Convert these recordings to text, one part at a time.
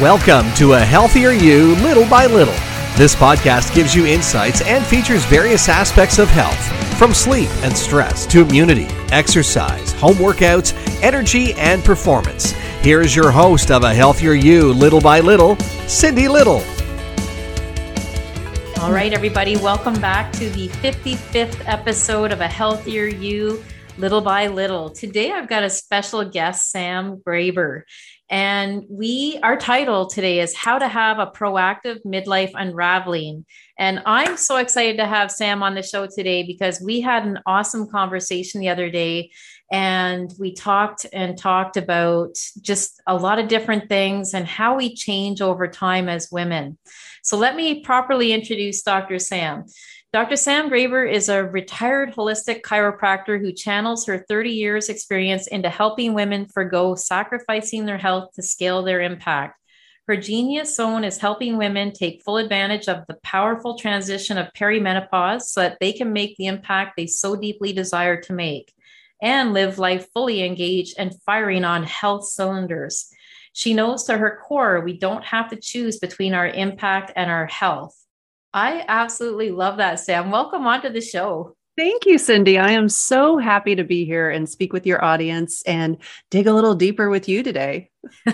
Welcome to A Healthier You Little by Little. This podcast gives you insights and features various aspects of health, from sleep and stress to immunity, exercise, home workouts, energy, and performance. Here is your host of A Healthier You Little by Little, Cindy Little. All right, everybody, welcome back to the 55th episode of A Healthier You Little by Little. Today I've got a special guest, Sam Graber. And we, our title today is How to Have a Proactive Midlife Unraveling. And I'm so excited to have Sam on the show today because we had an awesome conversation the other day and we talked and talked about just a lot of different things and how we change over time as women. So let me properly introduce Dr. Sam. Dr. Sam Graber is a retired holistic chiropractor who channels her 30 years experience into helping women forego sacrificing their health to scale their impact. Her genius zone is helping women take full advantage of the powerful transition of perimenopause so that they can make the impact they so deeply desire to make and live life fully engaged and firing on health cylinders. She knows to her core we don't have to choose between our impact and our health. I absolutely love that, Sam. Welcome onto the show. Thank you, Cindy. I am so happy to be here and speak with your audience and dig a little deeper with you today.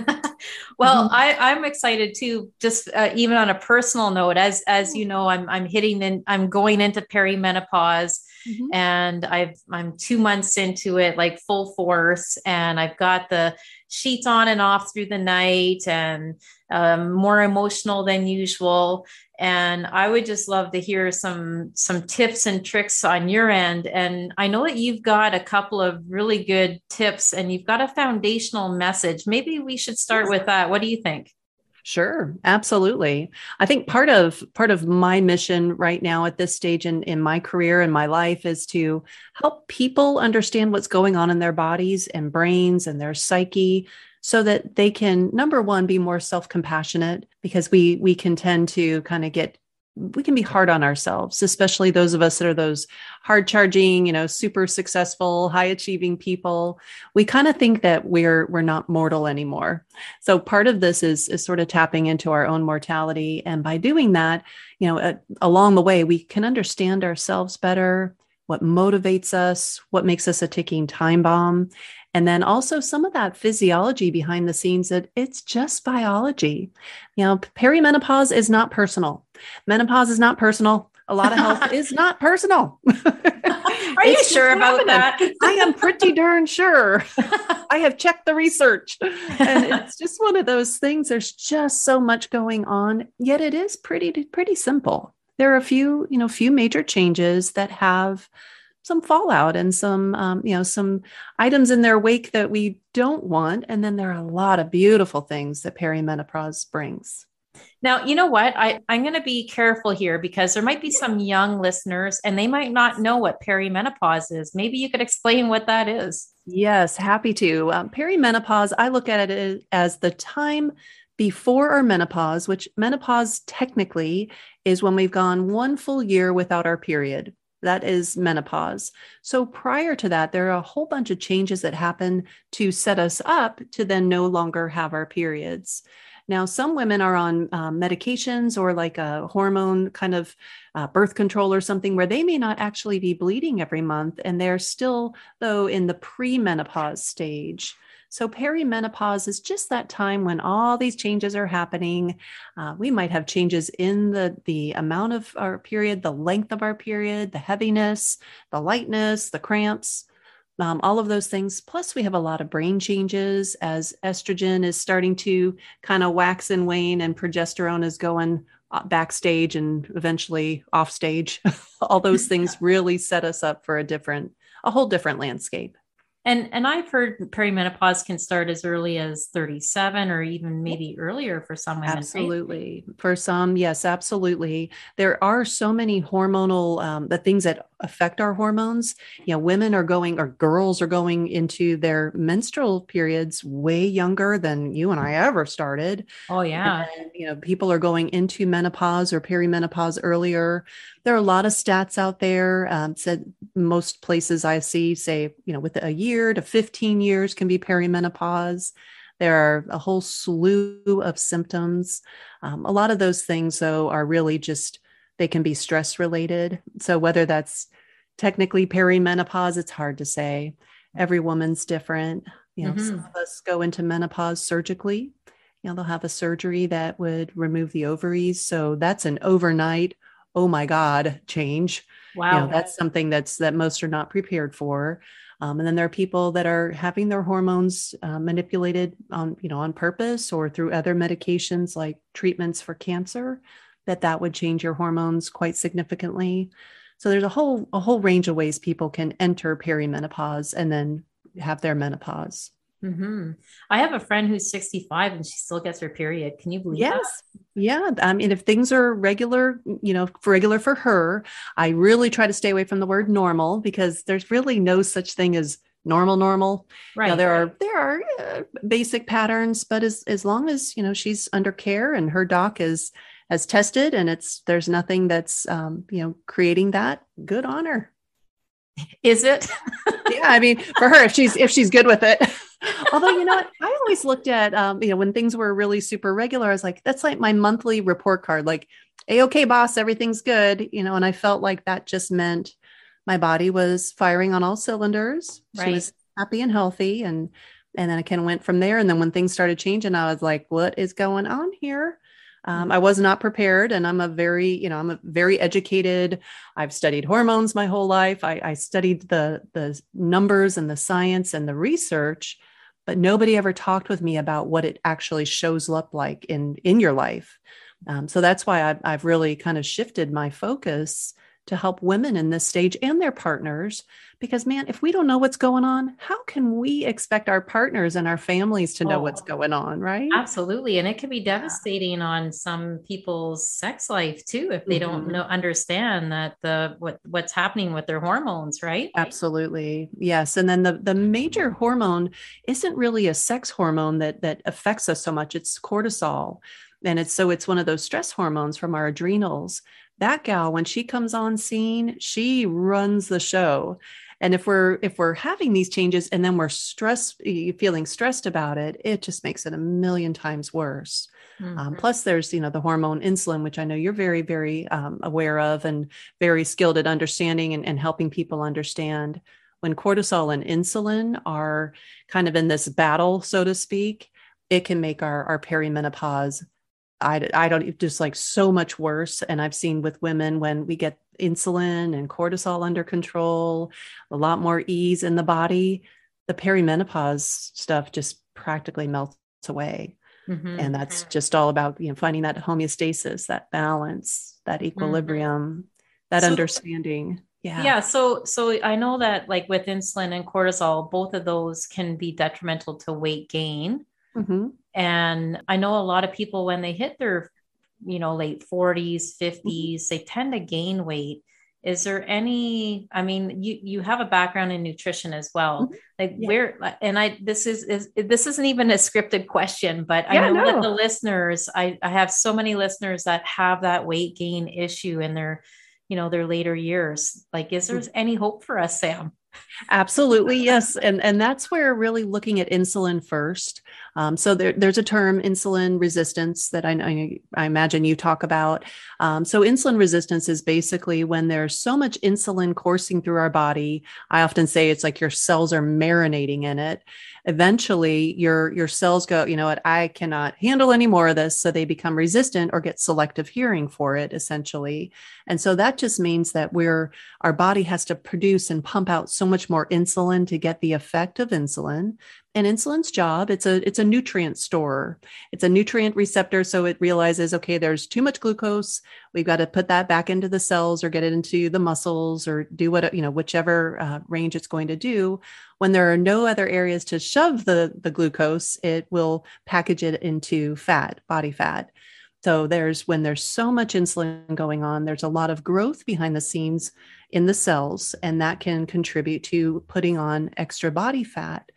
well, mm-hmm. I, am excited too. Just uh, even on a personal note, as as you know, I'm I'm hitting in, I'm going into perimenopause, mm-hmm. and I've I'm two months into it, like full force, and I've got the sheets on and off through the night, and um, more emotional than usual. And i would just love to hear some some tips and tricks on your end. And i know that you've got a couple of really good tips and you've got a foundational message. Maybe we should start with that. What do you think Sure, absolutely. I think part of part of my mission right now at this stage in, in my career and my life is to help people understand what's going on in their bodies and brains and their psyche so that they can number one be more self-compassionate because we we can tend to kind of get we can be hard on ourselves especially those of us that are those hard charging you know super successful high achieving people. We kind of think that we're we're not mortal anymore. So part of this is is sort of tapping into our own mortality. And by doing that you know uh, along the way we can understand ourselves better what motivates us what makes us a ticking time bomb and then also some of that physiology behind the scenes that it's just biology. You know, perimenopause is not personal. Menopause is not personal. A lot of health is not personal. Are you sure about that? I am pretty darn sure. I have checked the research. And it's just one of those things. There's just so much going on, yet it is pretty pretty simple. There are a few, you know, few major changes that have some fallout and some um, you know some items in their wake that we don't want. And then there are a lot of beautiful things that perimenopause brings. Now you know what? I, i'm going to be careful here because there might be some young listeners and they might not know what perimenopause is. Maybe you could explain what that is. Yes happy to. Um, perimenopause i look at it as the time before our menopause, which menopause technically is when we've gone one full year without our period. That is menopause. So prior to that, there are a whole bunch of changes that happen to set us up to then no longer have our periods. Now, some women are on um, medications or like a hormone kind of uh, birth control or something where they may not actually be bleeding every month. And they're still, though, in the premenopause stage. So, perimenopause is just that time when all these changes are happening. Uh, we might have changes in the, the amount of our period, the length of our period, the heaviness, the lightness, the cramps. Um, all of those things. Plus, we have a lot of brain changes as estrogen is starting to kind of wax and wane, and progesterone is going uh, backstage and eventually off stage. all those things really set us up for a different, a whole different landscape. And and I've heard perimenopause can start as early as 37 or even maybe earlier for some women. Absolutely. Right? For some, yes, absolutely. There are so many hormonal um, the things that affect our hormones. You know, women are going or girls are going into their menstrual periods way younger than you and I ever started. Oh yeah. And, you know, people are going into menopause or perimenopause earlier. There are a lot of stats out there. Um, said most places I see say, you know, with a year to 15 years can be perimenopause. There are a whole slew of symptoms. Um, a lot of those things, though, are really just they can be stress related. So whether that's technically perimenopause, it's hard to say. Every woman's different. You know, mm-hmm. some of us go into menopause surgically. You know, they'll have a surgery that would remove the ovaries. So that's an overnight, oh my God, change. Wow. You know, that's something that's that most are not prepared for. Um, and then there are people that are having their hormones uh, manipulated on, you know, on purpose or through other medications like treatments for cancer, that that would change your hormones quite significantly. So there's a whole a whole range of ways people can enter perimenopause and then have their menopause. Mm-hmm. I have a friend who's 65 and she still gets her period. Can you believe yes. that? Yeah. I mean, if things are regular, you know, regular for her, I really try to stay away from the word normal because there's really no such thing as normal normal right you know, there are there are uh, basic patterns but as as long as you know she's under care and her doc is has tested and it's there's nothing that's um, you know creating that good on her is it yeah i mean for her if she's if she's good with it although you know what i always looked at um, you know when things were really super regular i was like that's like my monthly report card like a okay boss everything's good you know and i felt like that just meant my body was firing on all cylinders right. she was happy and healthy and and then i kind of went from there and then when things started changing i was like what is going on here um, I was not prepared, and I'm a very, you know, I'm a very educated. I've studied hormones my whole life. I, I studied the the numbers and the science and the research, but nobody ever talked with me about what it actually shows up like in in your life. Um, so that's why I've, I've really kind of shifted my focus to help women in this stage and their partners. Because, man, if we don't know what's going on, how can we expect our partners and our families to know oh, what's going on, right? Absolutely. And it can be devastating yeah. on some people's sex life too if they mm-hmm. don't know understand that the what what's happening with their hormones, right? Absolutely. Yes. And then the the major hormone isn't really a sex hormone that that affects us so much. It's cortisol and it's so it's one of those stress hormones from our adrenals that gal when she comes on scene she runs the show and if we're if we're having these changes and then we're stressed feeling stressed about it it just makes it a million times worse um, mm-hmm. um, plus there's you know the hormone insulin which i know you're very very um, aware of and very skilled at understanding and, and helping people understand when cortisol and insulin are kind of in this battle so to speak it can make our our perimenopause I, I don't just like so much worse. And I've seen with women when we get insulin and cortisol under control, a lot more ease in the body, the perimenopause stuff just practically melts away. Mm-hmm. And that's just all about you know finding that homeostasis, that balance, that mm-hmm. equilibrium, mm-hmm. that so, understanding. Yeah. Yeah. So so I know that like with insulin and cortisol, both of those can be detrimental to weight gain. Mm-hmm. And I know a lot of people when they hit their, you know, late 40s, 50s, mm-hmm. they tend to gain weight. Is there any, I mean, you you have a background in nutrition as well. Mm-hmm. Like yeah. where and I this is is this isn't even a scripted question, but yeah, I know no. that the listeners, I, I have so many listeners that have that weight gain issue in their, you know, their later years. Like, is there mm-hmm. any hope for us, Sam? Absolutely, yes, and and that's where really looking at insulin first. Um, so there, there's a term, insulin resistance, that I, I, imagine you talk about. Um, so insulin resistance is basically when there's so much insulin coursing through our body. I often say it's like your cells are marinating in it. Eventually, your your cells go, you know what? I cannot handle any more of this, so they become resistant or get selective hearing for it, essentially. And so that just means that we're our body has to produce and pump out so much more insulin to get the effect of insulin and insulin's job. It's a it's a nutrient store. It's a nutrient receptor so it realizes okay there's too much glucose. We've got to put that back into the cells or get it into the muscles or do what you know whichever uh, range it's going to do. When there are no other areas to shove the the glucose it will package it into fat body fat. So there's when there's so much insulin going on there's a lot of growth behind the scenes in the cells and that can contribute to putting on extra body fat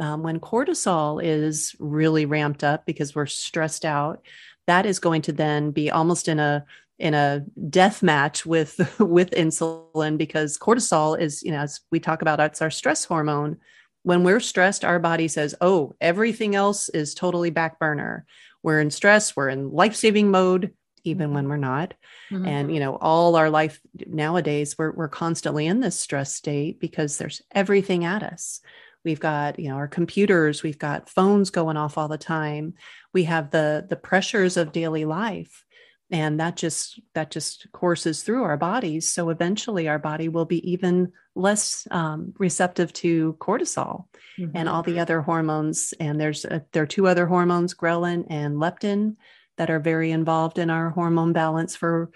um, when cortisol is really ramped up because we're stressed out, that is going to then be almost in a in a death match with with insulin because cortisol is you know as we talk about it's our stress hormone when we're stressed, our body says, oh, everything else is totally back burner. We're in stress, we're in life saving mode, even when we're not. Mm-hmm. And, you know, all our life nowadays, we're, we're constantly in this stress state because there's everything at us. We've got, you know, our computers, we've got phones going off all the time. We have the the pressures of daily life and that just that just courses through our bodies so eventually our body will be even less um, receptive to cortisol mm-hmm. and all the other hormones and there's a, there are two other hormones ghrelin and leptin that are very involved in our hormone balance for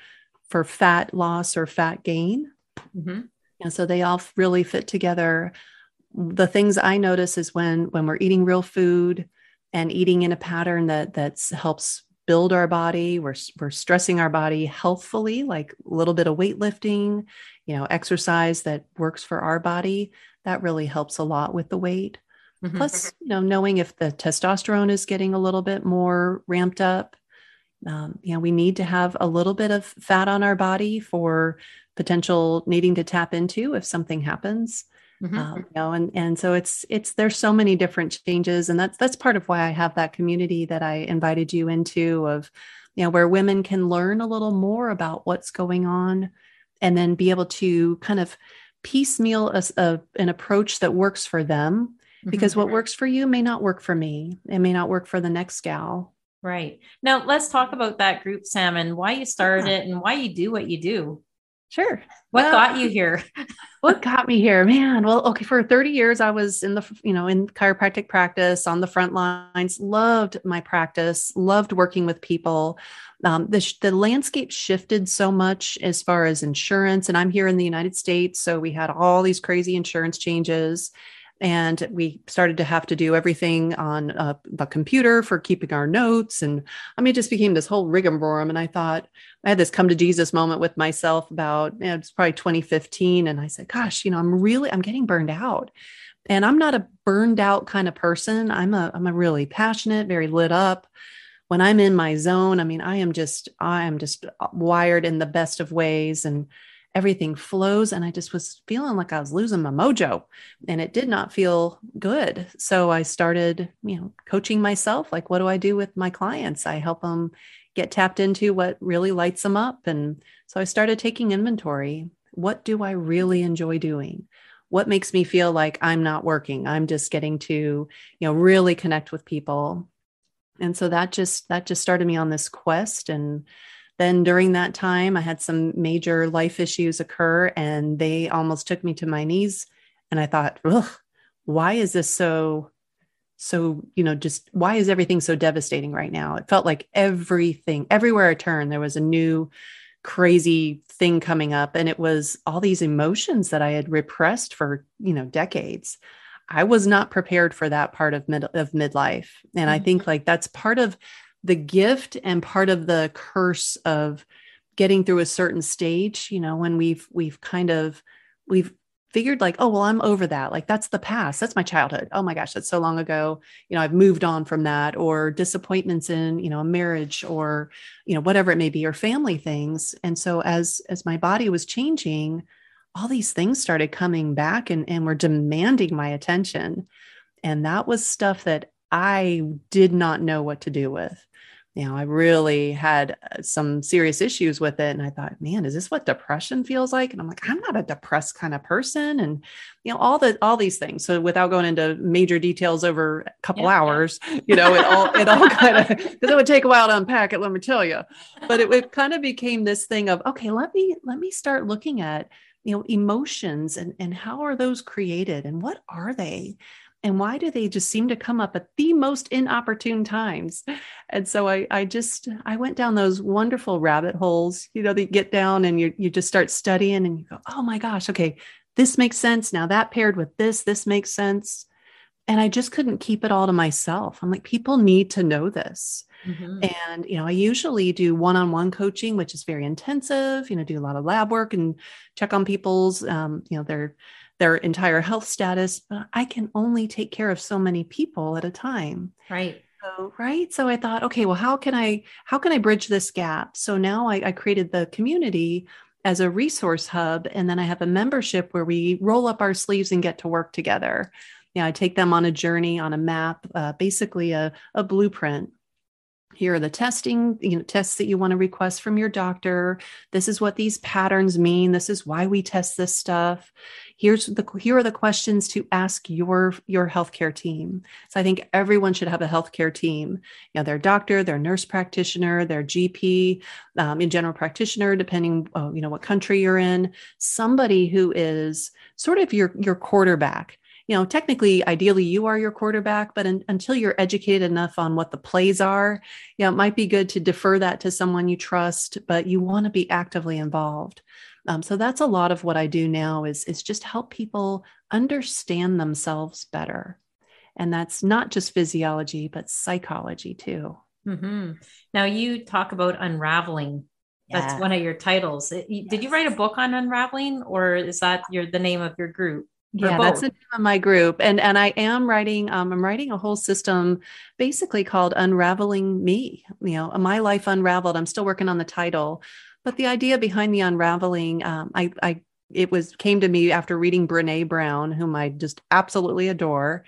for fat loss or fat gain mm-hmm. and so they all really fit together the things i notice is when when we're eating real food and eating in a pattern that that helps build our body we're, we're stressing our body healthfully like a little bit of weightlifting you know exercise that works for our body that really helps a lot with the weight mm-hmm. plus you know knowing if the testosterone is getting a little bit more ramped up um, you know we need to have a little bit of fat on our body for potential needing to tap into if something happens Mm-hmm. Um, you know, and and so it's it's there's so many different changes, and that's that's part of why I have that community that I invited you into of, you know, where women can learn a little more about what's going on, and then be able to kind of piecemeal a, a an approach that works for them, because mm-hmm. what works for you may not work for me. It may not work for the next gal. Right. Now let's talk about that group, Sam, and why you started yeah. it and why you do what you do. Sure. What well, got you here? what got me here? Man, well, okay, for 30 years I was in the, you know, in chiropractic practice on the front lines, loved my practice, loved working with people. Um, the, the landscape shifted so much as far as insurance, and I'm here in the United States, so we had all these crazy insurance changes and we started to have to do everything on a, a, computer for keeping our notes. And i mean it just became this whole rigmarole. And i thought i had this come to jesus moment with myself about you know, it's probably 2015 and i said gosh you know i'm really i'm getting burned out. And i'm not a burned out kind of person. I'm a i'm a really passionate very lit up. When i'm in my zone i mean i am just i am just wired in the best of ways. And everything flows. And I just was feeling like I was losing my mojo and it did not feel good. So I started, you know, coaching myself. Like, what do I do with my clients? I help them get tapped into what really lights them up. And so I started taking inventory. What do I really enjoy doing? What makes me feel like I'm not working? I'm just getting to, you know, really connect with people. And so that just that just started me on this quest and then during that time, I had some major life issues occur and they almost took me to my knees. And I thought, ugh, why is this so, so, you know, just why is everything so devastating right now? It felt like everything, everywhere I turned, there was a new crazy thing coming up. And it was all these emotions that I had repressed for, you know, decades. I was not prepared for that part of mid of midlife. And I think mm-hmm. like that's part of the gift and part of the curse of getting through a certain stage you know when we've we've kind of we've figured like oh well i'm over that. Like that's the past. That's my childhood. Oh my gosh that's so long ago. You know i've moved on from that or disappointments in you know a marriage or you know whatever it may be or family things. And so as as my body was changing all these things started coming back and and were demanding my attention. And that was stuff that i did not know what to do with you know, I really had uh, some serious issues with it. And I thought, man, is this what depression feels like? And I'm like, I'm not a depressed kind of person. And, you know, all the, all these things. So without going into major details over a couple yeah, hours, you know, it all, it all kind of, because it would take a while to unpack it, let me tell you. But it, it kind of became this thing of, okay, let me, let me start looking at, you know, emotions and, and how are those created and what are they? And why do they just seem to come up at the most inopportune times? And so i i just i went down those wonderful rabbit holes you know that you get down and you you just start studying and you go oh my gosh okay this makes sense. Now that paired with this this makes sense. And i just couldn't keep it all to myself. I'm like people need to know this. Mm-hmm. and you know i usually do one-on-one coaching which is very intensive you know do a lot of lab work and check on people's um, you know their their entire health status, but I can only take care of so many people at a time. Right. So, right. So I thought, okay, well, how can I how can I bridge this gap? So now I, I created the community as a resource hub, and then I have a membership where we roll up our sleeves and get to work together. you know, I take them on a journey on a map, uh, basically a, a blueprint here are the testing you know tests that you want to request from your doctor this is what these patterns mean this is why we test this stuff here's the here are the questions to ask your your healthcare team. So i think everyone should have a healthcare team. You know their doctor their nurse practitioner their gp um, in general practitioner depending oh, you know what country you're in. Somebody who is sort of your your quarterback. You know, technically, ideally, you are your quarterback, but in, until you're educated enough on what the plays are, you know, it might be good to defer that to someone you trust, but you want to be actively involved. Um, so that's a lot of what I do now is, is just help people understand themselves better. And that's not just physiology, but psychology too. Mm-hmm. Now, you talk about unraveling yeah. That's one of your titles. Did yes. you write a book on unraveling, or is that your the name of your group? yeah that's the name of my group and and i am writing um, i'm writing a whole system basically called unraveling me you know my life unraveled i'm still working on the title but the idea behind the unraveling um, i i it was came to me after reading brene brown whom i just absolutely adore.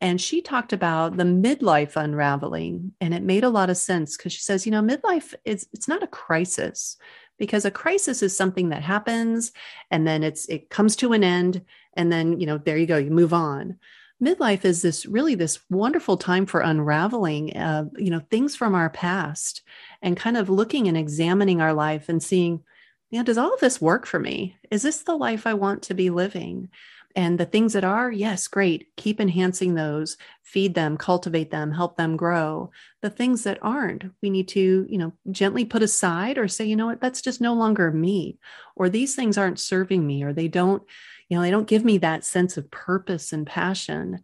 And she talked about the midlife unraveling and it made a lot of sense because she says you know midlife is it's not a crisis because a crisis is something that happens and then it's it comes to an end and then you know there you go you move on midlife is this really this wonderful time for unraveling uh, you know things from our past and kind of looking and examining our life and seeing you know does all of this work for me? Is this the life i want to be living? And the things that are yes great. Keep enhancing those feed them cultivate them help them grow. The things that aren't we need to you know gently put aside or say you know what? That's just no longer me. Or these things aren't serving me or they don't you know they don't give me that sense of purpose and passion.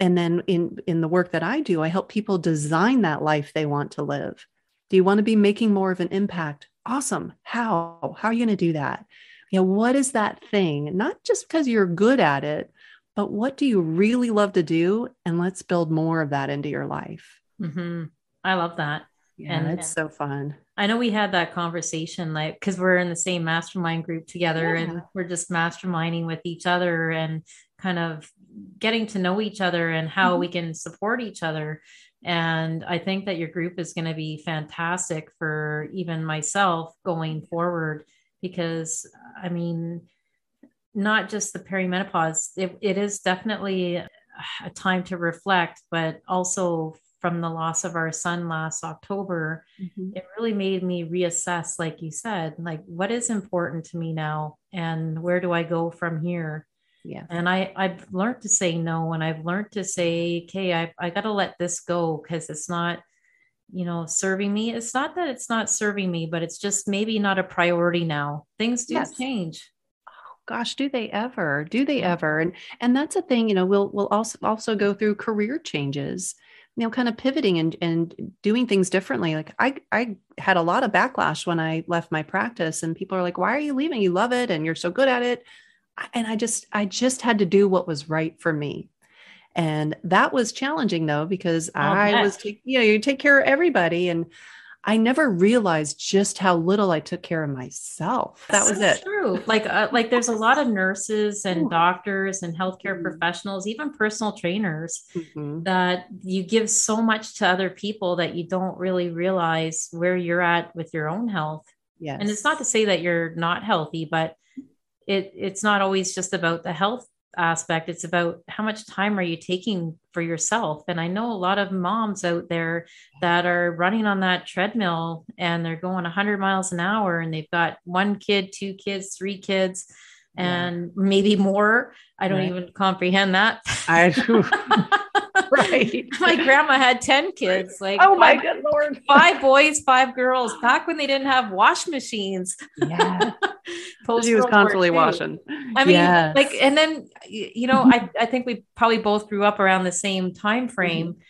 And then in in the work that i do i help people design that life they want to live. Do you want to be making more of an impact? Awesome. How? How are you going to do that? You know what is that thing? Not just because you're good at it but what do you really love to do? And let's build more of that into your life. Mm-hmm. i love that. Yeah, and it's so fun. I know we had that conversation like because we're in the same mastermind group together yeah. and we're just masterminding with each other and kind of getting to know each other and how mm-hmm. we can support each other. And I think that your group is going to be fantastic for even myself going forward because I mean, not just the perimenopause, it, it is definitely a time to reflect, but also from the loss of our son last October, mm-hmm. it really made me reassess, like you said, like what is important to me now and where do I go from here? Yeah. And I, I've learned to say no and I've learned to say, okay, I, I got to let this go because it's not, you know, serving me. It's not that it's not serving me, but it's just maybe not a priority now. Things do yes. change oh, gosh do they ever do they ever and and that's a thing you know we'll we'll also also go through career changes you know kind of pivoting and and doing things differently. Like i i had a lot of backlash when i left my practice and people are like why are you leaving? You love it and you're so good at it. And i just i just had to do what was right for me. And that was challenging though because oh, i was you know you take care of everybody and I never realized just how little I took care of myself. That was it. True. Like, uh, like there's a lot of nurses and Ooh. doctors and healthcare mm-hmm. professionals, even personal trainers, mm-hmm. that you give so much to other people that you don't really realize where you're at with your own health. Yes. And it's not to say that you're not healthy, but it it's not always just about the health aspect it's about how much time are you taking for yourself and i know a lot of moms out there that are running on that treadmill and they're going 100 miles an hour and they've got one kid two kids three kids and yeah. maybe more i don't right. even comprehend that i do right. My grandma had 10 kids. Like, oh my five, good lord. Five boys, five girls, back when they didn't have wash machines. Yeah. she was constantly washing. I mean, yes. like, and then, you know, I, I think we probably both grew up around the same time frame. Mm-hmm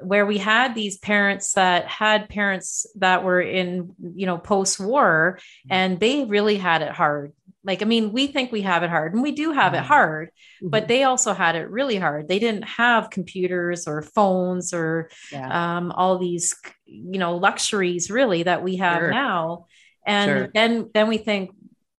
where we had these parents that had parents that were in you know post war and they really had it hard like, I mean, we think we have it hard and we do have it mm-hmm. hard, mm-hmm. but they also had it really hard. They didn't have computers or phones or yeah. um, all these, you know, luxuries really that we have sure. now. And sure. then, then we think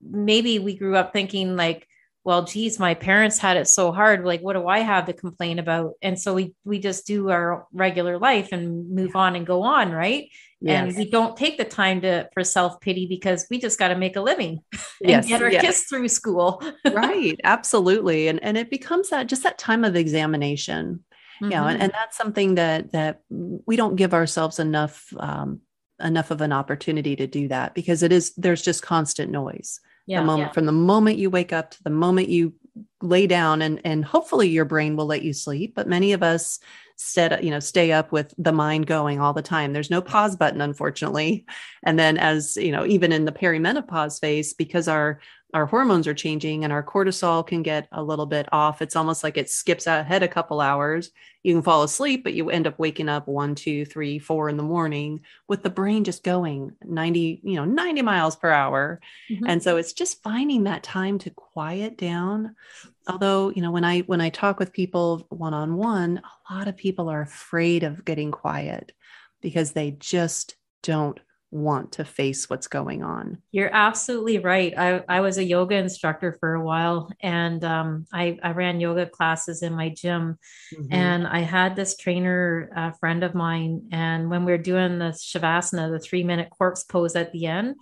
maybe we grew up thinking like, well, geez, my parents had it so hard. Like, what do I have to complain about? And so we we just do our regular life and move on and go on, right? Yes. And we don't take the time to for self pity because we just got to make a living and yes. get our yes. kids through school. right, absolutely, and and it becomes that just that time of examination. Mm-hmm. You know, and, mm-hmm. and that's something that that we don't give ourselves enough um, enough of an opportunity to do that because it is there's just constant noise yeah, the moment yeah. from the moment you wake up to the moment you lay down and and hopefully your brain will let you sleep but many of us set you know stay up with the mind going all the time there's no pause button unfortunately and then as you know even in the perimenopause phase because our our hormones are changing and our cortisol can get a little bit off. It's almost like it skips ahead a couple hours. You can fall asleep, but you end up waking up one, two, three, four in the morning with the brain just going 90, you know, 90 miles per hour. Mm-hmm. And so it's just finding that time to quiet down. Although, you know, when I when I talk with people one-on-one, a lot of people are afraid of getting quiet because they just don't want to face what's going on. You're absolutely right. I, I was a yoga instructor for a while and um, I, I ran yoga classes in my gym. Mm-hmm. And I had this trainer, a friend of mine, and when we were doing the Shavasana, the three minute corpse pose at the end,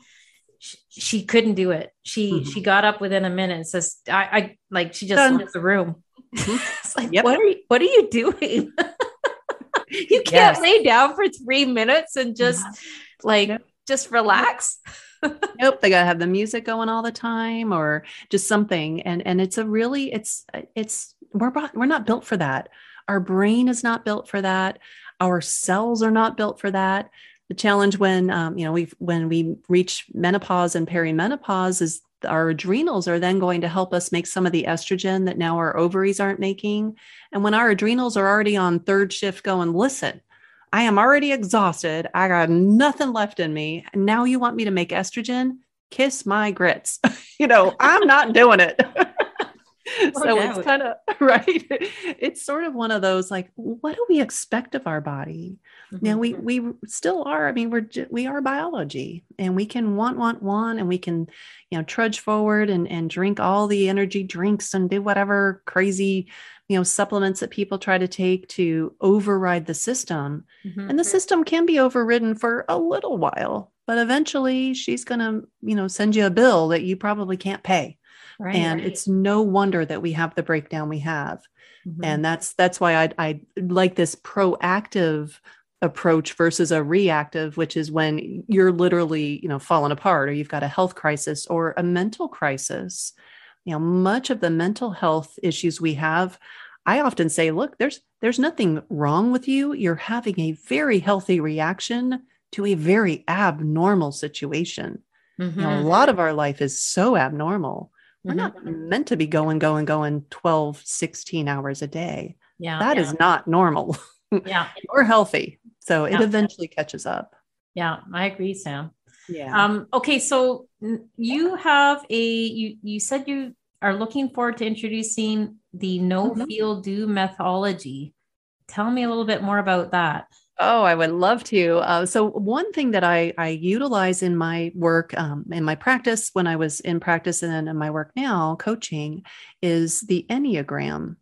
she, she couldn't do it. She mm-hmm. she got up within a minute and says, I, I like she just Done. left the room. Mm-hmm. it's like, yep. what are you what are you doing? you can't yes. lay down for three minutes and just yeah like yep. just relax. nope, they got to have the music going all the time or just something. And and it's a really it's it's we're we're not built for that. Our brain is not built for that. Our cells are not built for that. The challenge when um, you know we when we reach menopause and perimenopause is our adrenals are then going to help us make some of the estrogen that now our ovaries aren't making. And when our adrenals are already on third shift going, listen, I am already exhausted. I got nothing left in me. And now you want me to make estrogen? Kiss my grits. you know, I'm not doing it. so it's kind of right. It's sort of one of those like, what do we expect of our body? Mm-hmm. Now we we still are. I mean, we're we are biology, and we can want want want, and we can, you know, trudge forward and and drink all the energy drinks and do whatever crazy you know supplements that people try to take to override the system mm-hmm. and the system can be overridden for a little while but eventually she's going to you know send you a bill that you probably can't pay right, and right. it's no wonder that we have the breakdown we have mm-hmm. and that's that's why I, I like this proactive approach versus a reactive which is when you're literally you know falling apart or you've got a health crisis or a mental crisis you know much of the mental health issues we have i often say look there's there's nothing wrong with you you're having a very healthy reaction to a very abnormal situation mm-hmm. you know, a mm-hmm. lot of our life is so abnormal we're mm-hmm. not meant to be going going going 12 16 hours a day yeah that yeah. is not normal yeah or healthy so yeah. it eventually catches up yeah i agree sam yeah. Um, okay, so you have a you you said you are looking forward to introducing the know mm-hmm. feel do methodology. Tell me a little bit more about that. Oh, I would love to. Uh, so, one thing that I, I utilize in my work, um, in my practice, when I was in practice and in my work now, coaching, is the Enneagram.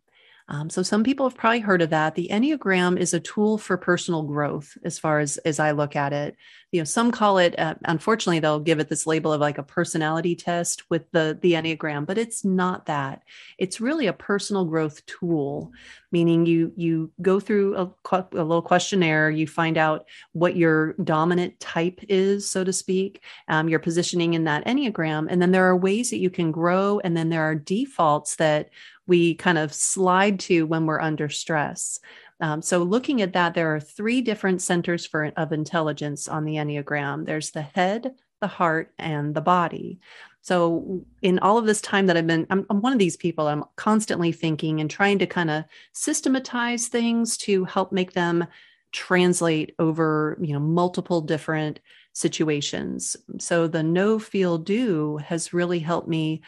Um, so some people have probably heard of that. The Enneagram is a tool for personal growth, as far as as I look at it. You know, some call it. Uh, unfortunately, they'll give it this label of like a personality test with the the Enneagram, but it's not that. It's really a personal growth tool, meaning you you go through a, a little questionnaire, you find out what your dominant type is, so to speak, um, your positioning in that Enneagram, and then there are ways that you can grow, and then there are defaults that we kind of slide to when we're under stress. Um, so, looking at that, there are three different centers for of intelligence on the Enneagram. There's the head, the heart, and the body. So, in all of this time that I've been, I'm, I'm one of these people. I'm constantly thinking and trying to kind of systematize things to help make them translate over, you know, multiple different situations. So, the know feel do has really helped me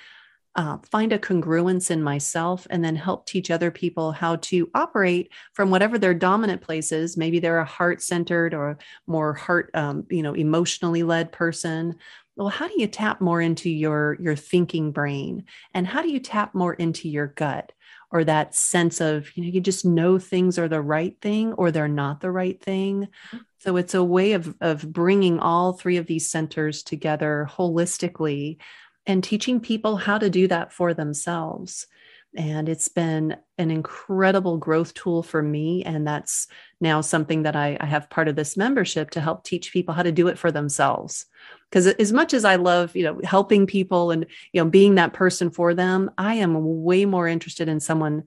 uh, find a congruence in myself and then help teach other people how to operate from whatever their dominant place is. Maybe they're a heart centered or more heart um, you know emotionally led person. Well how do you tap more into your your thinking brain? And how do you tap more into your gut or that sense of you know you just know things are the right thing or they're not the right thing? Mm-hmm. so it's a way of of bringing all three of these centers together holistically and teaching people how to do that for themselves. And it's been an incredible growth tool for me and that's now something that I, I have part of this membership to help teach people how to do it for themselves. Because as much as i love you know helping people and you know being that person for them i am way more interested in someone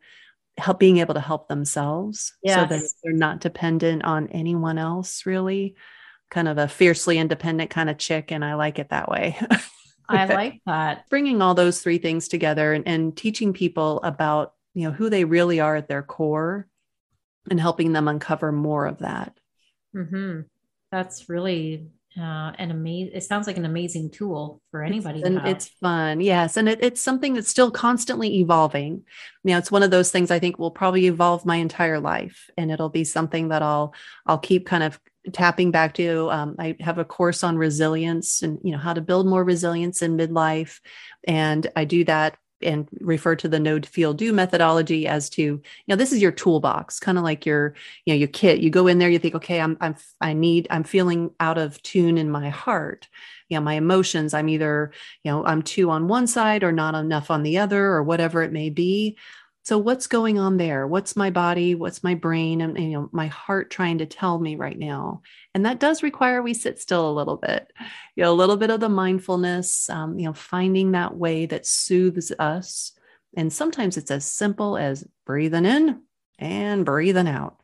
help being able to help themselves yes. so that they're not dependent on anyone else really. Kind of a fiercely independent kind of chick and i like it that way I like that. Bringing all those three things together and, and teaching people about, you know, who they really are at their core and helping them uncover more of that. Mm-hmm. That's really uh, an amazing it sounds like an amazing tool for anybody it's, and it's fun yes and it, it's something that's still constantly evolving you know it's one of those things i think will probably evolve my entire life and it'll be something that i'll i'll keep kind of tapping back to um, i have a course on resilience and you know how to build more resilience in midlife. And i do that and refer to the know feel do methodology as to you know this is your toolbox kind of like your you know your kit. You go in there you think okay i'm i'm i need i'm feeling out of tune in my heart. You know my emotions i'm either you know i'm too on one side or not enough on the other or whatever it may be so what's going on there? What's my body? What's my brain? And, you know my heart trying to tell me right now. And that does require we sit still a little bit. You know a little bit of the mindfulness um, you know finding that way that soothes us. And sometimes it's as simple as breathing in and breathing out.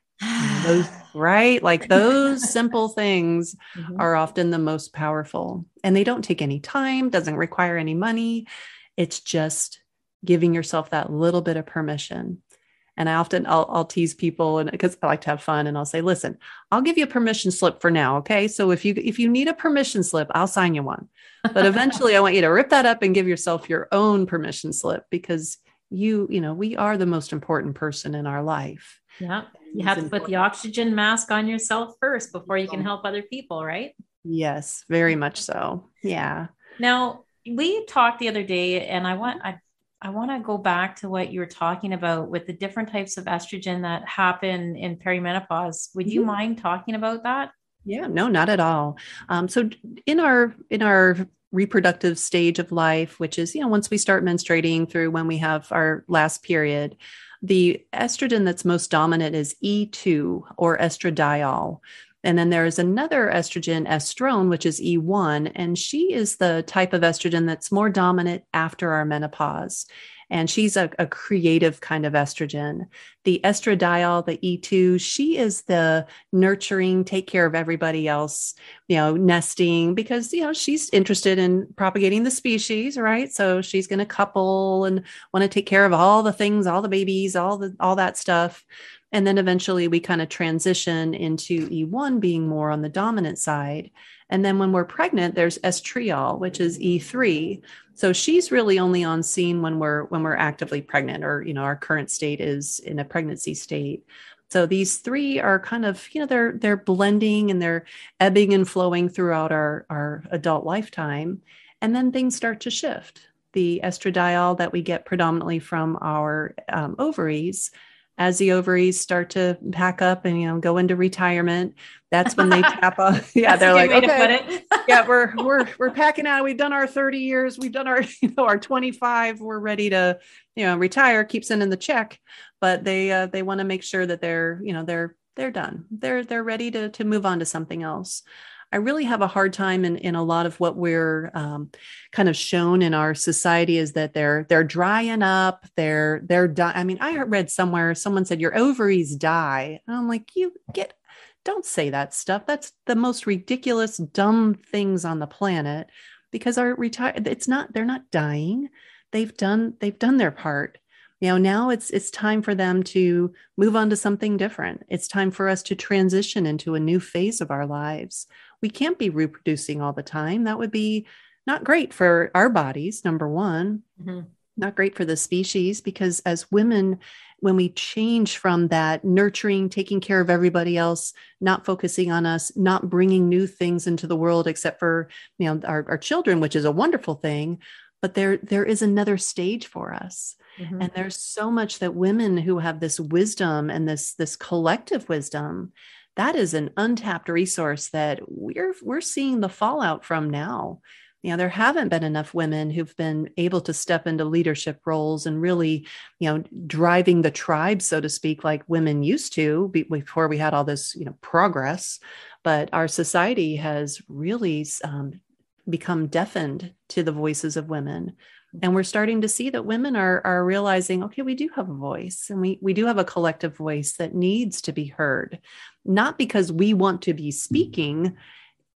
Those, right? Like those simple things mm-hmm. are often the most powerful. And they don't take any time doesn't require any money. It's just giving yourself that little bit of permission. And I often I'll, I'll tease people and because I like to have fun and I'll say, listen, I'll give you a permission slip for now. Okay. So if you if you need a permission slip, I'll sign you one. But eventually I want you to rip that up and give yourself your own permission slip because you, you know, we are the most important person in our life. Yeah. You have to put the oxygen mask on yourself first before you can help other people, right? Yes, very much so. Yeah. Now, we talked the other day and I want I I want to go back to what you were talking about with the different types of estrogen that happen in perimenopause. Would you mm-hmm. mind talking about that? Yeah, no, not at all. Um, so in our in our reproductive stage of life, which is you know once we start menstruating through when we have our last period, the estrogen that's most dominant is E2 or estradiol. And then there is another estrogen, estrone, which is E1, and she is the type of estrogen that's more dominant after our menopause. And she's a, a creative kind of estrogen. The estradiol, the E2, she is the nurturing, take care of everybody else, you know, nesting, because, you know, she's interested in propagating the species, right? So she's going to couple and want to take care of all the things, all the babies, all the, all that stuff. And then eventually we kind of transition into E1 being more on the dominant side. And then when we're pregnant, there's estriol, which is E3. So she's really only on scene when we're when we're actively pregnant, or you know, our current state is in a pregnancy state. So these three are kind of, you know, they're they're blending and they're ebbing and flowing throughout our, our adult lifetime. And then things start to shift. The estradiol that we get predominantly from our um, ovaries as the ovaries start to pack up and you know go into retirement that's when they tap off yeah they're like okay. yeah we're we're we're packing out. We've done our 30 years. We've done our you know our 25 we're ready to you know retire keep sending the check. But they uh, they want to make sure that they're you know they're they're done. They're they're ready to to move on to something else I really have a hard time in, in a lot of what we're um, kind of shown in our society is that they're they're drying up. They're they're di- I mean, I read somewhere someone said your ovaries die. And I'm like, you get don't say that stuff. That's the most ridiculous, dumb things on the planet because our retire it's not they're not dying. They've done they've done their part you know now it's it's time for them to move on to something different it's time for us to transition into a new phase of our lives we can't be reproducing all the time that would be not great for our bodies number one mm-hmm. not great for the species because as women when we change from that nurturing taking care of everybody else not focusing on us not bringing new things into the world except for you know our, our children which is a wonderful thing but there there is another stage for us mm-hmm. and there's so much that women who have this wisdom and this this collective wisdom that is an untapped resource that we're we're seeing the fallout from now. You know there haven't been enough women who've been able to step into leadership roles and really you know driving the tribe so to speak like women used to before we had all this you know progress. But our society has really um, become deafened to the voices of women and we're starting to see that women are are realizing okay we do have a voice and we we do have a collective voice that needs to be heard. Not because we want to be speaking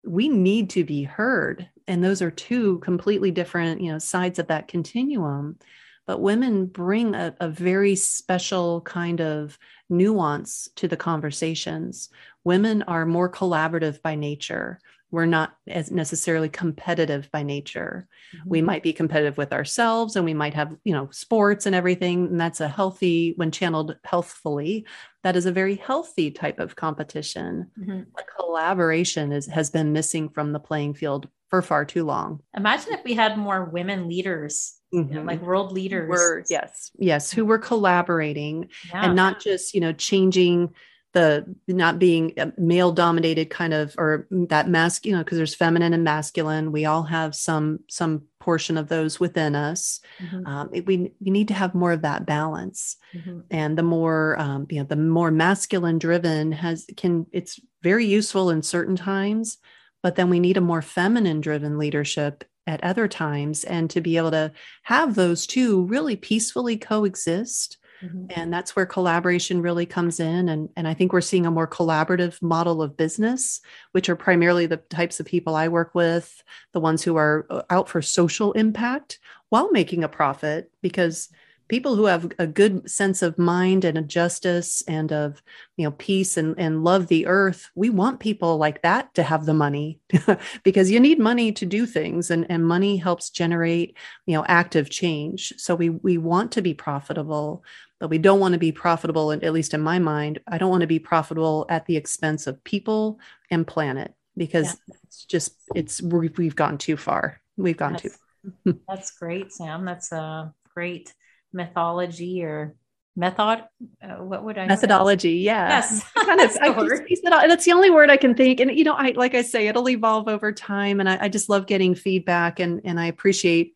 we need to be heard. And those are two completely different you know sides of that continuum. But women bring a, a, very special kind of nuance to the conversations. Women are more collaborative by nature we're not as necessarily competitive by nature mm-hmm. we might be competitive with ourselves and we might have you know sports and everything and that's a healthy when channeled healthfully that is a very healthy type of competition mm-hmm. collaboration is has been missing from the playing field for far too long imagine if we had more women leaders Mm-hmm. You know, like world leaders were yes yes who were collaborating yeah. and not just you know changing the not being male dominated kind of or that mask you know because there's feminine and masculine we all have some some portion of those within us mm-hmm. um, we, we need to have more of that balance mm-hmm. and the more um, you know the more masculine driven has can it's very useful in certain times but then we need a more feminine driven leadership at other times and to be able to have those two really peacefully coexist Mm-hmm. And that's where collaboration really comes in. And, and I think we're seeing a more collaborative model of business, which are primarily the types of people I work with, the ones who are uh, out for social impact while making a profit, because people who have a good sense of mind and a justice and of you know peace and, and love the earth we want people like that to have the money because you need money to do things and, and money helps generate you know active change. So we we want to be profitable but we don't want to be profitable and at least in my mind i don't want to be profitable at the expense of people and planet because yeah. it's just it's we've gone too far. We've gone that's, too that's great sam. That's a great mythology or method uh, what would i methodology say? yeah yes kind of I just, that's the only word i can think and you know i like i say it'll evolve over time and I, I just love getting feedback and and i appreciate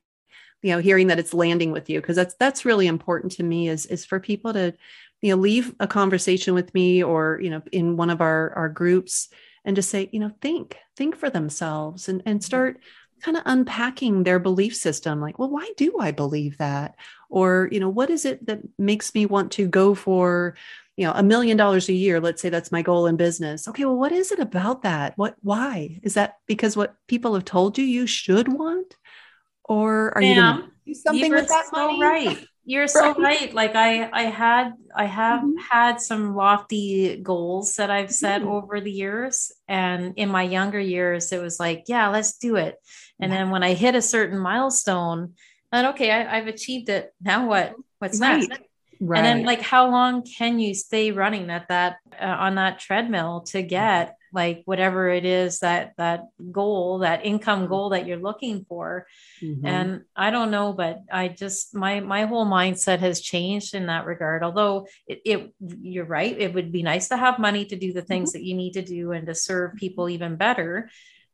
you know hearing that it's landing with you because that's that's really important to me is is for people to you know leave a conversation with me or you know in one of our our groups and just say you know think think for themselves and and mm-hmm. start kind of unpacking their belief system like well why do i believe that or you know what is it that makes me want to go for you know a million dollars a year let's say that's my goal in business okay well what is it about that what why is that because what people have told you you should want or are you going to do something with that so money? right you're so right. Like I, I had, I have mm-hmm. had some lofty goals that I've set mm-hmm. over the years. And in my younger years, it was like, yeah, let's do it. And yeah. then when I hit a certain milestone, and okay, I, have achieved it. Now what? What's right. next? Right. And then like, how long can you stay running at that uh, on that treadmill to get like whatever it is that that goal that income goal that you're looking for mm-hmm. and i don't know but i just my my whole mindset has changed in that regard although it, it you're right it would be nice to have money to do the things mm-hmm. that you need to do and to serve people even better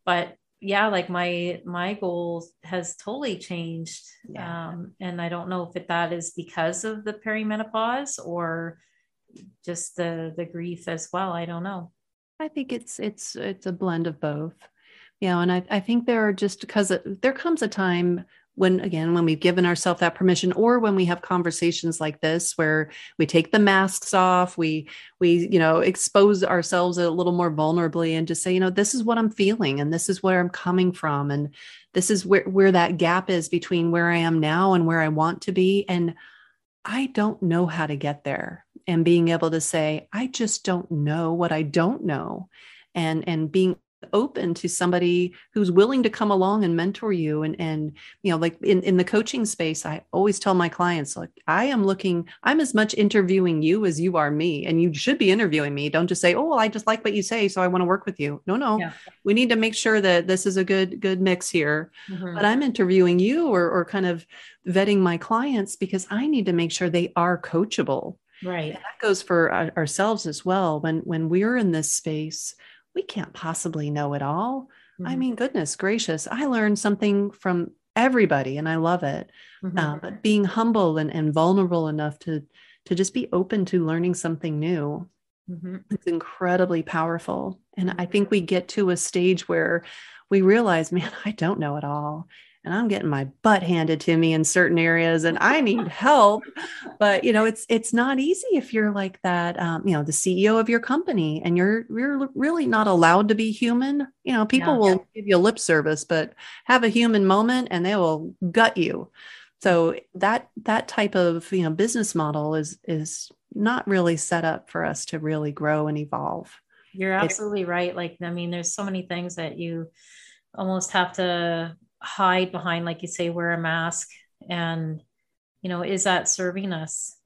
but yeah like my my goal has totally changed yeah. um, and i don't know if it, that is because of the perimenopause or just the the grief as well i don't know I think it's it's it's a blend of both. yeah and I, I think there are just because there comes a time when again when we've given ourselves that permission or when we have conversations like this where we take the masks off we we you know expose ourselves a little more vulnerably and just say you know this is what i'm feeling and this is where i'm coming from and this is where where that gap is between where i am now and where i want to be. And i don't know how to get there and being able to say i just don't know what i don't know. And and being open to somebody who's willing to come along and mentor you and and you know like in, in the coaching space i always tell my clients like i am looking i'm as much interviewing you as you are me and you should be interviewing me. Don't just say oh well, i just like what you say so i want to work with you no no. Yeah. we need to make sure that this is a good good mix here. Mm-hmm. but i'm interviewing you or or kind of vetting my clients because i need to make sure they are coachable. Right. and that goes for our, ourselves as well. When when we're in this space we can't possibly know it all. Mm-hmm. I mean, goodness gracious, I learned something from everybody and I love it. Mm-hmm. Uh, but being humble and, and vulnerable enough to to just be open to learning something new. Mm-hmm. It's incredibly powerful. And I think we get to a stage where we realize, man, I don't know it all and I'm getting my butt handed to me in certain areas and I need help. But you know, it's it's not easy if you're like that, um, you know, the CEO of your company and you're you're really not allowed to be human. You know, people yeah. will give you lip service, but have a human moment and they will gut you. So that that type of you know business model is is not really set up for us to really grow and evolve. You're absolutely right. Like, I mean, there's so many things that you almost have to hide behind, like you say, wear a mask. And, you know, is that serving us?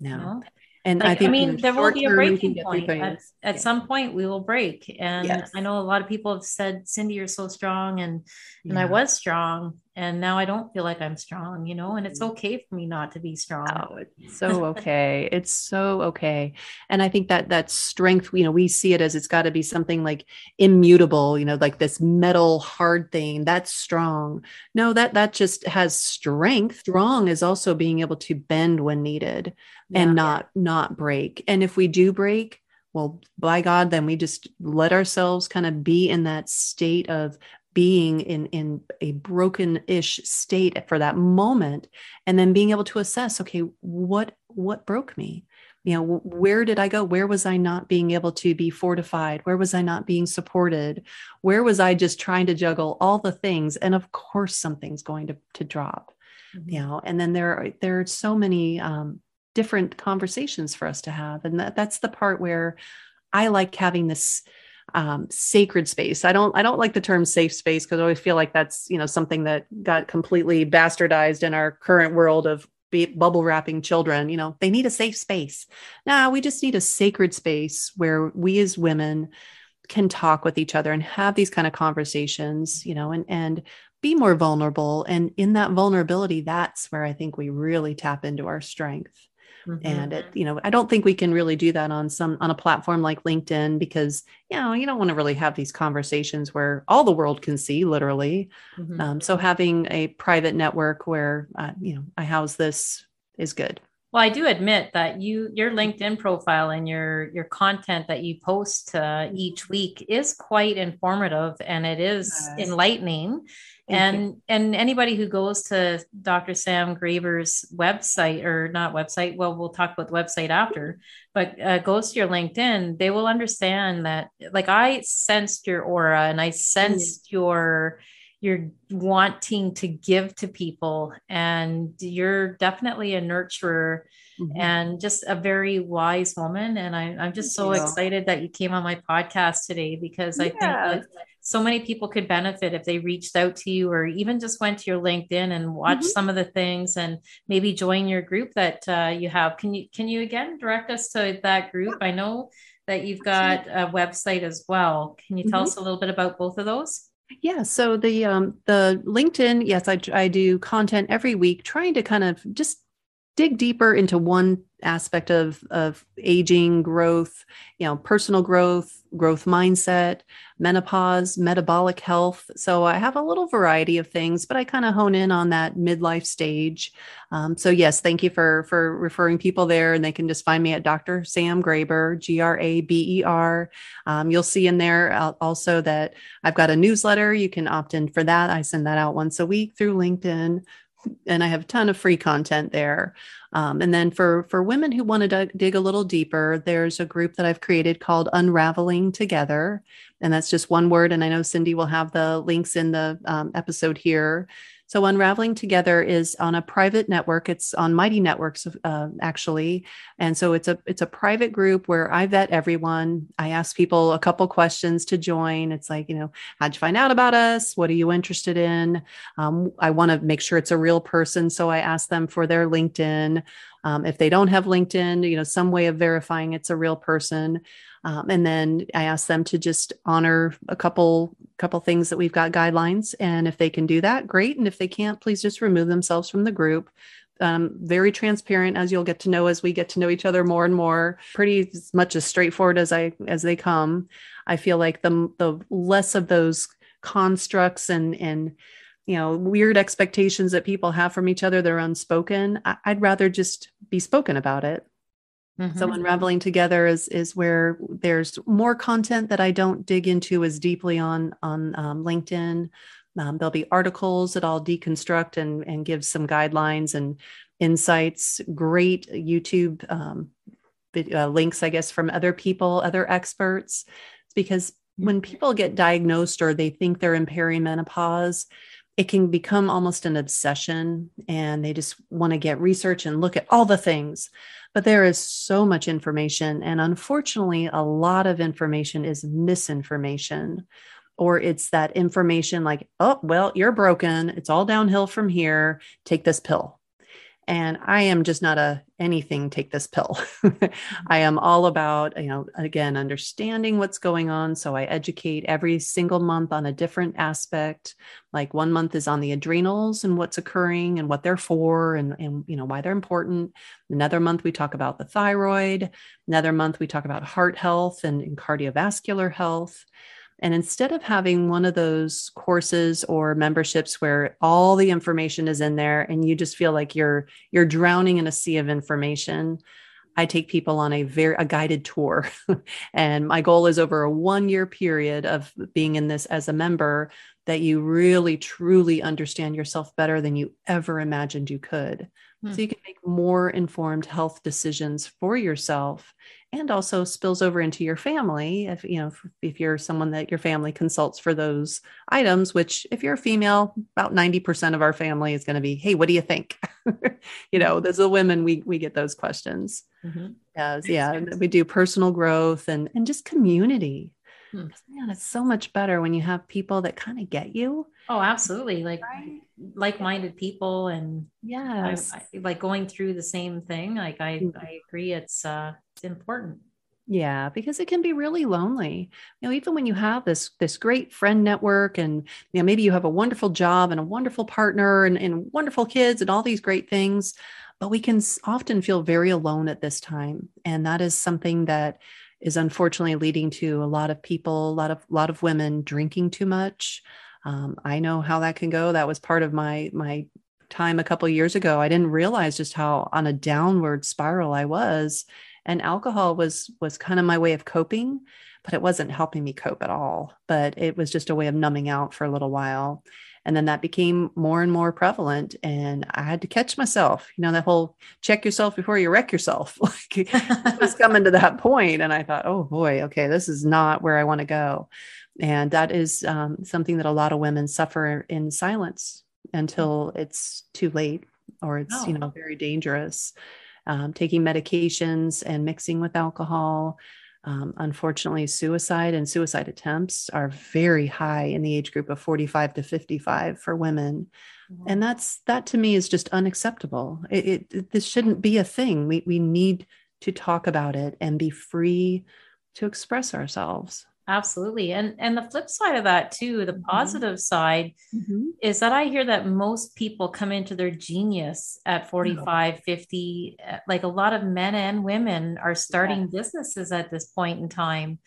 No. You know? And like, I think I mean, there will be a breaking point. At, at yeah. some point, we will break. And yes. I know a lot of people have said, Cindy, you're so strong. And and yeah. I was strong. And now I don't feel like I'm strong, you know, and it's mm. okay for me not to be strong. Oh, it's so okay. it's so okay. And I think that that strength, you know, we see it as it's got to be something like immutable, you know, like this metal hard thing that's strong. No, that that just has strength. Strong is also being able to bend when needed yeah. and not not break and if we do break well by god then we just let ourselves kind of be in that state of being in in a broken-ish state for that moment and then being able to assess okay what what broke me? You know where did i go? Where was i not being able to be fortified? Where was i not being supported? Where was i just trying to juggle all the things? And of course something's going to to drop mm-hmm. you know? And then there are there are so many um, different conversations for us to have and that, that's the part where i like having this um, sacred space. I don't i don't like the term safe space because i always feel like that's you know something that got completely bastardized in our current world of bubble wrapping children. You know they need a safe space. Now we just need a sacred space where we as women can talk with each other and have these kind of conversations you know and and be more vulnerable. And in that vulnerability that's where i think we really tap into our strength Mm-hmm. And it, you know, I don't think we can really do that on some on a platform like LinkedIn because you know you don't want to really have these conversations where all the world can see literally. Mm-hmm. Um, so having a private network where uh, you know I house this is good. Well, I do admit that you your LinkedIn profile and your your content that you post uh, each week is quite informative and it is yes. enlightening and you. and anybody who goes to Dr. Sam Graber's website or not website, well, we'll talk about the website after, but uh, goes to your LinkedIn, they will understand that. Like I sensed your aura and I sensed mm. your you're wanting to give to people and you're definitely a nurturer mm-hmm. and just a very wise woman and I, am just so excited that you came on my podcast today because i think that so many people could benefit if they reached out to you or even just went to your linkedin and watched mm-hmm. some of the things and maybe join your group that uh, you have. Can you can you again direct us to that group? I know that you've got a website as well. Can you tell mm-hmm. us a little bit about both of those? Yeah, so the um the LinkedIn, yes, I I do content every week trying to kind of just dig deeper into one aspect of of aging growth you know personal growth growth mindset menopause metabolic health. So i have a little variety of things but i kind of hone in on that midlife stage. Um, so yes thank you for for referring people there and they can just find me at dr sam graber g-r-a-b-e-r um, you'll see in there also that i've got a newsletter. You can opt in for that. I send that out once a week through linkedin and I have a ton of free content there. Um, and then for for women who want to dig a little deeper, there's a group that I've created called Unraveling Together, and that's just one word. And I know Cindy will have the links in the um, episode here. So Unraveling Together is on a private network. It's on Mighty Networks, uh, actually, and so it's a it's a private group where I vet everyone. I ask people a couple questions to join. It's like, you know, how'd you find out about us? What are you interested in? Um, I want to make sure it's a real person, so I ask them for their LinkedIn. Um, if they don't have LinkedIn, you know, some way of verifying it's a real person. Um, and then I ask them to just honor a couple couple things that we've got guidelines, and if they can do that, great. And if they can't, please just remove themselves from the group. Um, very transparent, as you'll get to know as we get to know each other more and more. Pretty much as straightforward as I as they come. I feel like the the less of those constructs and and you know weird expectations that people have from each other that are unspoken. I, I'd rather just be spoken about it Mm-hmm. So unraveling together is is where there's more content that I don't dig into as deeply on on um, LinkedIn. Um, there'll be articles that I'll deconstruct and and give some guidelines and insights. Great YouTube um, uh, links, I guess, from other people, other experts. It's because when mm-hmm. people get diagnosed or they think they're in perimenopause, it can become almost an obsession and they just want to get research and look at all the things but there is so much information. And unfortunately, a lot of information is misinformation, or it's that information like, oh, well, you're broken. It's all downhill from here. Take this pill and i am just not a anything take this pill. Mm-hmm. I am all about you know again understanding what's going on. So i educate every single month on a different aspect. Like one month is on the adrenals and what's occurring and what they're for and, and you know why they're important. Another month we talk about the thyroid. Another month we talk about heart health and, and cardiovascular health and instead of having one of those courses or memberships where all the information is in there and you just feel like you're you're drowning in a sea of information, I take people on a very a guided tour. and my goal is over a 1 year period of being in this as a member that you really truly understand yourself better than you ever imagined you could. Hmm. So you can make more informed health decisions for yourself and also spills over into your family if you know if, if, you're someone that your family consults for those items which if you're a female about 90% of our family is going to be hey what do you think? You know there's the women we we get those questions. Mm-hmm. yes, yeah we do personal growth and and just community hmm. man it's so much better when you have people that kind of get you oh absolutely like right? like-minded people and yeah like going through the same thing like i mm-hmm. i agree it's uh it's important yeah because it can be really lonely you know even when you have this this great friend network and you know maybe you have a wonderful job and a wonderful partner and, and wonderful kids and all these great things but we can often feel very alone at this time and that is something that is unfortunately leading to a lot of people a lot of a lot of women drinking too much. Um, i know how that can go. That was part of my my time a couple years ago. I didn't realize just how on a downward spiral i was and alcohol was was kind of my way of coping but it wasn't helping me cope at all. But it was just a way of numbing out for a little while and then that became more and more prevalent and i had to catch myself you know that whole check yourself before you wreck yourself like it was coming to that point and i thought oh boy okay this is not where i want to go and that is um, something that a lot of women suffer in silence until it's too late or it's oh. you know very dangerous um, taking medications and mixing with alcohol. Um, unfortunately, suicide and suicide attempts are very high in the age group of 45 to 55 for women. Mm-hmm. And that's that to me is just unacceptable. It, it, this shouldn't be a thing. We, we need to talk about it and be free to express ourselves absolutely and and the flip side of that too the mm-hmm. positive side mm-hmm. is that i hear that most people come into their genius at 45 50 uh, like a lot of men and women are starting yeah. businesses at this point in time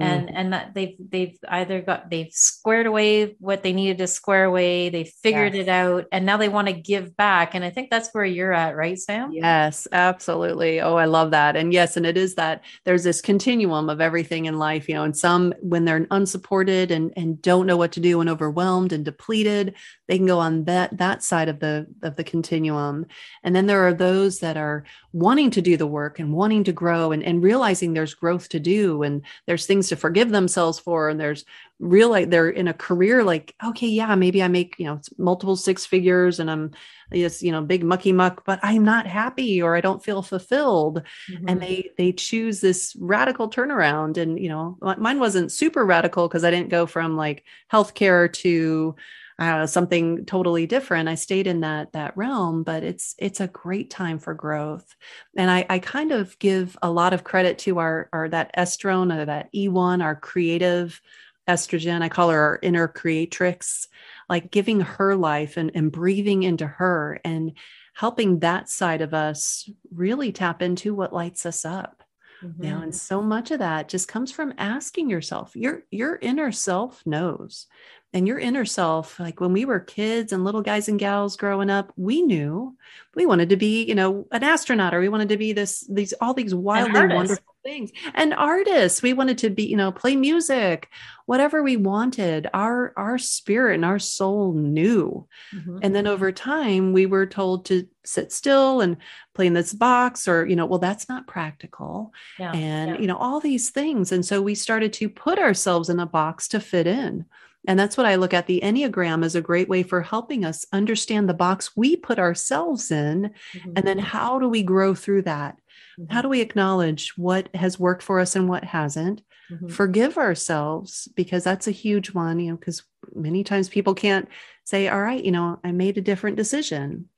and mm-hmm. and that they've they've either got they've squared away what they needed to square away they figured yes. it out and now they want to give back and i think that's where you're at right sam yes absolutely oh i love that and yes and it is that there's this continuum of everything in life you know and some when they're unsupported and and don't know what to do and overwhelmed and depleted they can go on that that side of the of the continuum and then there are those that are wanting to do the work and wanting to grow and, and realizing there's growth to do and there's things things to forgive themselves for and there's real like they're in a career like okay yeah maybe i make you know multiple six figures and i'm just you know big mucky muck but i'm not happy or i don't feel fulfilled mm-hmm. and they they choose this radical turnaround and you know mine wasn't super radical because i didn't go from like healthcare to uh, something totally different. I stayed in that that realm, but it's it's a great time for growth, and I, I kind of give a lot of credit to our our that estrone or that E1, our creative estrogen. I call her our inner creatrix, like giving her life and, and breathing into her and helping that side of us really tap into what lights us up. Mm-hmm. Know, and so much of that just comes from asking yourself. Your your inner self knows and your inner self like when we were kids and little guys and gals growing up we knew we wanted to be you know an astronaut or we wanted to be this these all these wildly wonderful things. And artists we wanted to be you know play music whatever we wanted. Our our spirit and our soul knew. Mm-hmm. and then over time we were told to sit still and play in this box or you know well that's not practical. Yeah, and yeah. you know all these things. And so we started to put ourselves in a box to fit in and that's what I look at the Enneagram as a great way for helping us understand the box we put ourselves in. Mm-hmm. And then how do we grow through that? Mm-hmm. How do we acknowledge what has worked for us and what hasn't? Mm-hmm. Forgive ourselves because that's a huge one, you know, because many times people can't say, all right, you know, I made a different decision.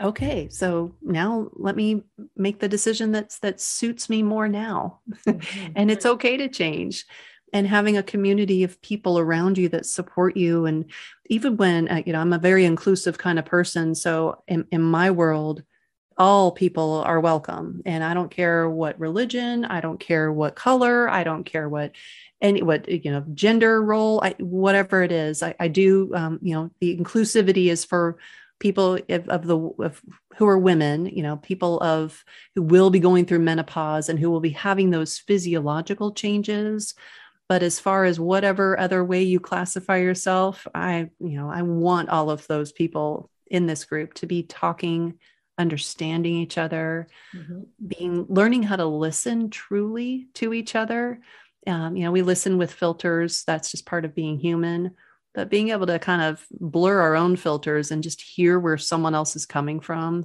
Okay, so now let me make the decision that's that suits me more now. Mm-hmm. and it's okay to change and having a community of people around you that support you. And even when uh, you know i'm a very inclusive kind of person so in, in my world all people are welcome. And i don't care what religion i don't care what color i don't care what any what you know gender role I, whatever it is i, I do um, you know the inclusivity is for people of, of the of, who are women you know people of who will be going through menopause and who will be having those physiological changes but as far as whatever other way you classify yourself i you know i want all of those people in this group to be talking understanding each other mm-hmm. being learning how to listen truly to each other um, you know we listen with filters that's just part of being human but being able to kind of blur our own filters and just hear where someone else is coming from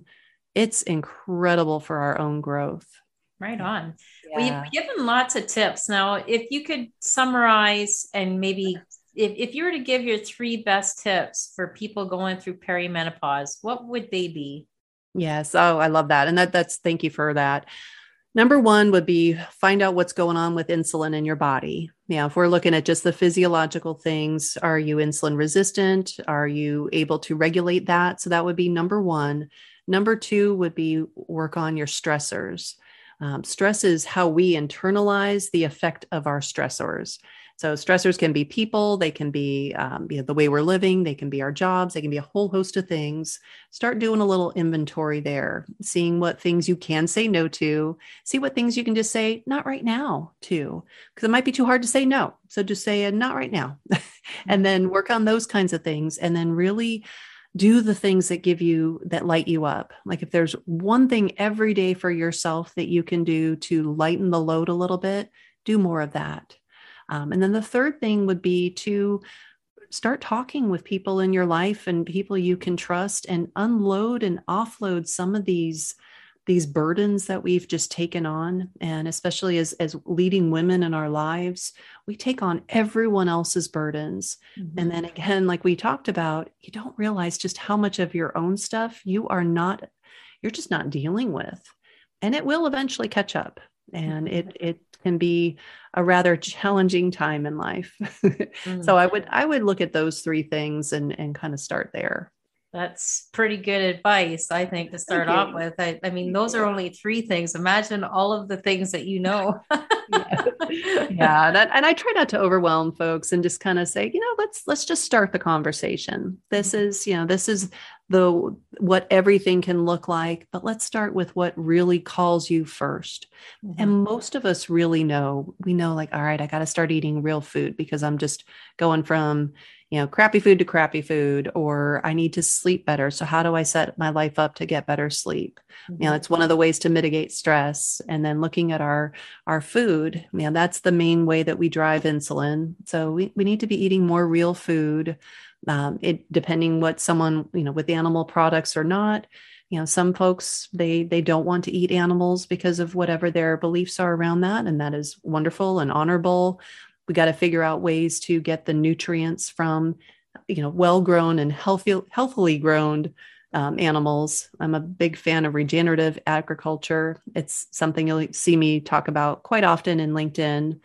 it's incredible for our own growth Right on. Yeah. You've given lots of tips. Now, if you could summarize and maybe if, if you were to give your three best tips for people going through perimenopause, what would they be? Yes. Oh, I love that. And that that's thank you for that. Number one would be find out what's going on with insulin in your body. Yeah, if we're looking at just the physiological things, are you insulin resistant? Are you able to regulate that? So that would be number one. Number two would be work on your stressors. Um, stress is how we internalize the effect of our stressors. So stressors can be people, they can be um, you know, the way we're living, they can be our jobs, they can be a whole host of things. Start doing a little inventory there, seeing what things you can say no to, see what things you can just say not right now to, because it might be too hard to say no. So just say uh, not right now, and then work on those kinds of things, and then really do the things that give you that light you up. Like if there's one thing every day for yourself that you can do to lighten the load a little bit do more of that. Um, and then the third thing would be to start talking with people in your life and people you can trust and unload and offload some of these these burdens that we've just taken on and especially as as leading women in our lives we take on everyone else's burdens mm-hmm. and then again like we talked about you don't realize just how much of your own stuff you are not you're just not dealing with and it will eventually catch up and it mm-hmm. it can be a rather challenging time in life mm-hmm. so i would i would look at those three things and and kind of start there that's pretty good advice, I think, to start off with. I, I, mean, those are only three things. Imagine all of the things that you know. yeah, yeah that, and I try not to overwhelm folks and just kind of say, you know, let's let's just start the conversation. This mm-hmm. is, you know, this is the what everything can look like, but let's start with what really calls you 1st mm-hmm. And most of us really know. We know, like, all right, I got to start eating real food because I'm just going from you know, crappy food to crappy food, or I need to sleep better. So, how do I set my life up to get better sleep? Mm-hmm. You know, it's one of the ways to mitigate stress. And then looking at our our food, you know, that's the main way that we drive insulin. So, we, we need to be eating more real food. Um, it depending what someone, you know, with animal products or not you know some folks they they don't want to eat animals because of whatever their beliefs are around that and that is wonderful and honorable we got to figure out ways to get the nutrients from you know well grown and healthy healthily grown um, animals. I'm a big fan of regenerative agriculture. It's something you'll see me talk about quite often in linkedin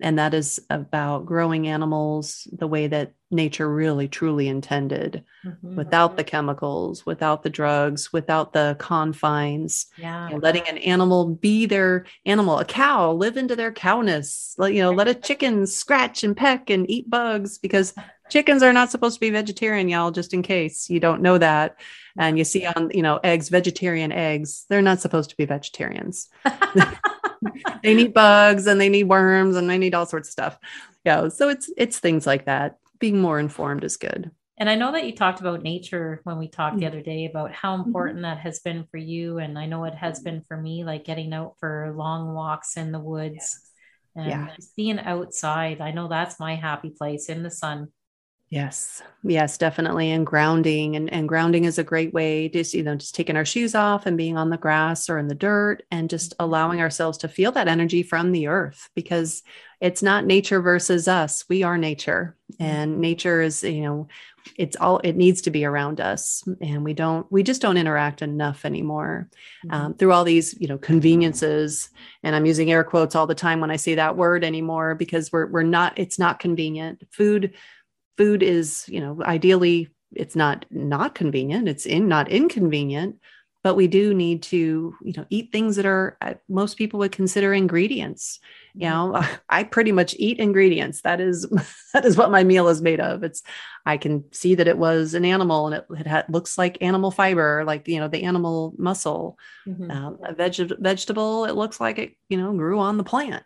and that is about growing animals the way that nature really truly intended mm-hmm. without the chemicals without the drugs without the confines yeah. you know, letting an animal be their animal a cow live into their cowness let you know let a chicken scratch and peck and eat bugs because chickens are not supposed to be vegetarian y'all just in case you don't know that. And you see on you know eggs vegetarian eggs they're not supposed to be vegetarians they need bugs and they need worms and they need all sorts of stuff yeah so it's it's things like that being more informed is good. And I know that you talked about nature when we talked mm-hmm. the other day about how mm-hmm. important mm-hmm. that has been for you. And I know it has been for me, like getting out for long walks in the woods yes. and yeah. being outside. I know that's my happy place in the sun. Yes, yes, definitely. And grounding and, and grounding is a great way to, you know, just taking our shoes off and being on the grass or in the dirt and just mm-hmm. allowing ourselves to feel that energy from the earth because it's not nature versus us. We are nature and mm-hmm. nature is, you know, it's all, it needs to be around us. And we don't, we just don't interact enough anymore mm-hmm. um, through all these, you know, conveniences. And I'm using air quotes all the time when I say that word anymore because we're, we're not, it's not convenient. Food, food is you know ideally it's not not convenient it's in not inconvenient but we do need to you know eat things that are uh, most people would consider ingredients. You mm-hmm. know i pretty much eat ingredients. That is that is what my meal is made of. It's i can see that it was an animal and it, it had, looks like animal fiber like you know the animal muscle. Mm-hmm. uh, a veg- vegetable it looks like it you know grew on the plant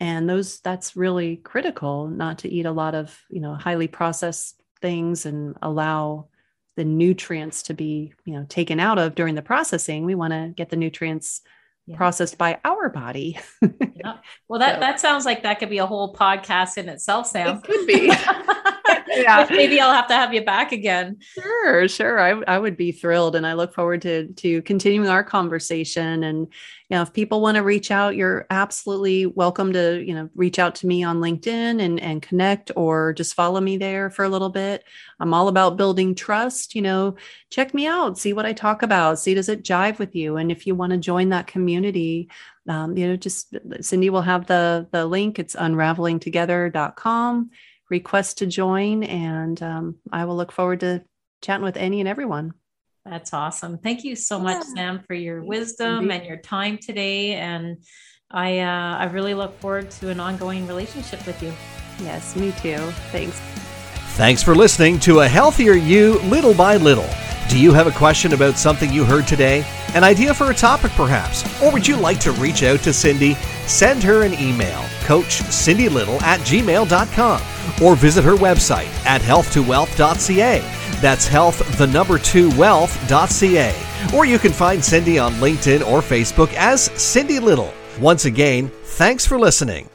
and those that's really critical not to eat a lot of you know highly processed things and allow the nutrients to be you know taken out of during the processing we want to get the nutrients yeah. processed by our body yeah. well that so. that sounds like that could be a whole podcast in itself sam it could be yeah. maybe I'll have to have you back again. Sure, sure. I, I would be thrilled. And I look forward to, to continuing our conversation. And, you know, if people want to reach out, you're absolutely welcome to, you know, reach out to me on LinkedIn and, and connect or just follow me there for a little bit. I'm all about building trust. You know, check me out, see what I talk about, see does it jive with you. And if you want to join that community, um, you know, just Cindy will have the the link. It's unravelingtogether.com request to join. And um, I will look forward to chatting with any and everyone. That's awesome. Thank you so much, yeah. Sam, for your wisdom and your time today. And I, uh, I really look forward to an ongoing relationship with you. Yes, me too. Thanks. Thanks for listening to A Healthier You Little by Little. Do you have a question about something you heard today? An idea for a topic, perhaps? Or would you like to reach out to Cindy? Send her an email, coachcindylittle at gmail.com, or visit her website at health2wealth.ca. That's health, the number two wealth.ca. Or you can find Cindy on LinkedIn or Facebook as Cindy Little. Once again, thanks for listening.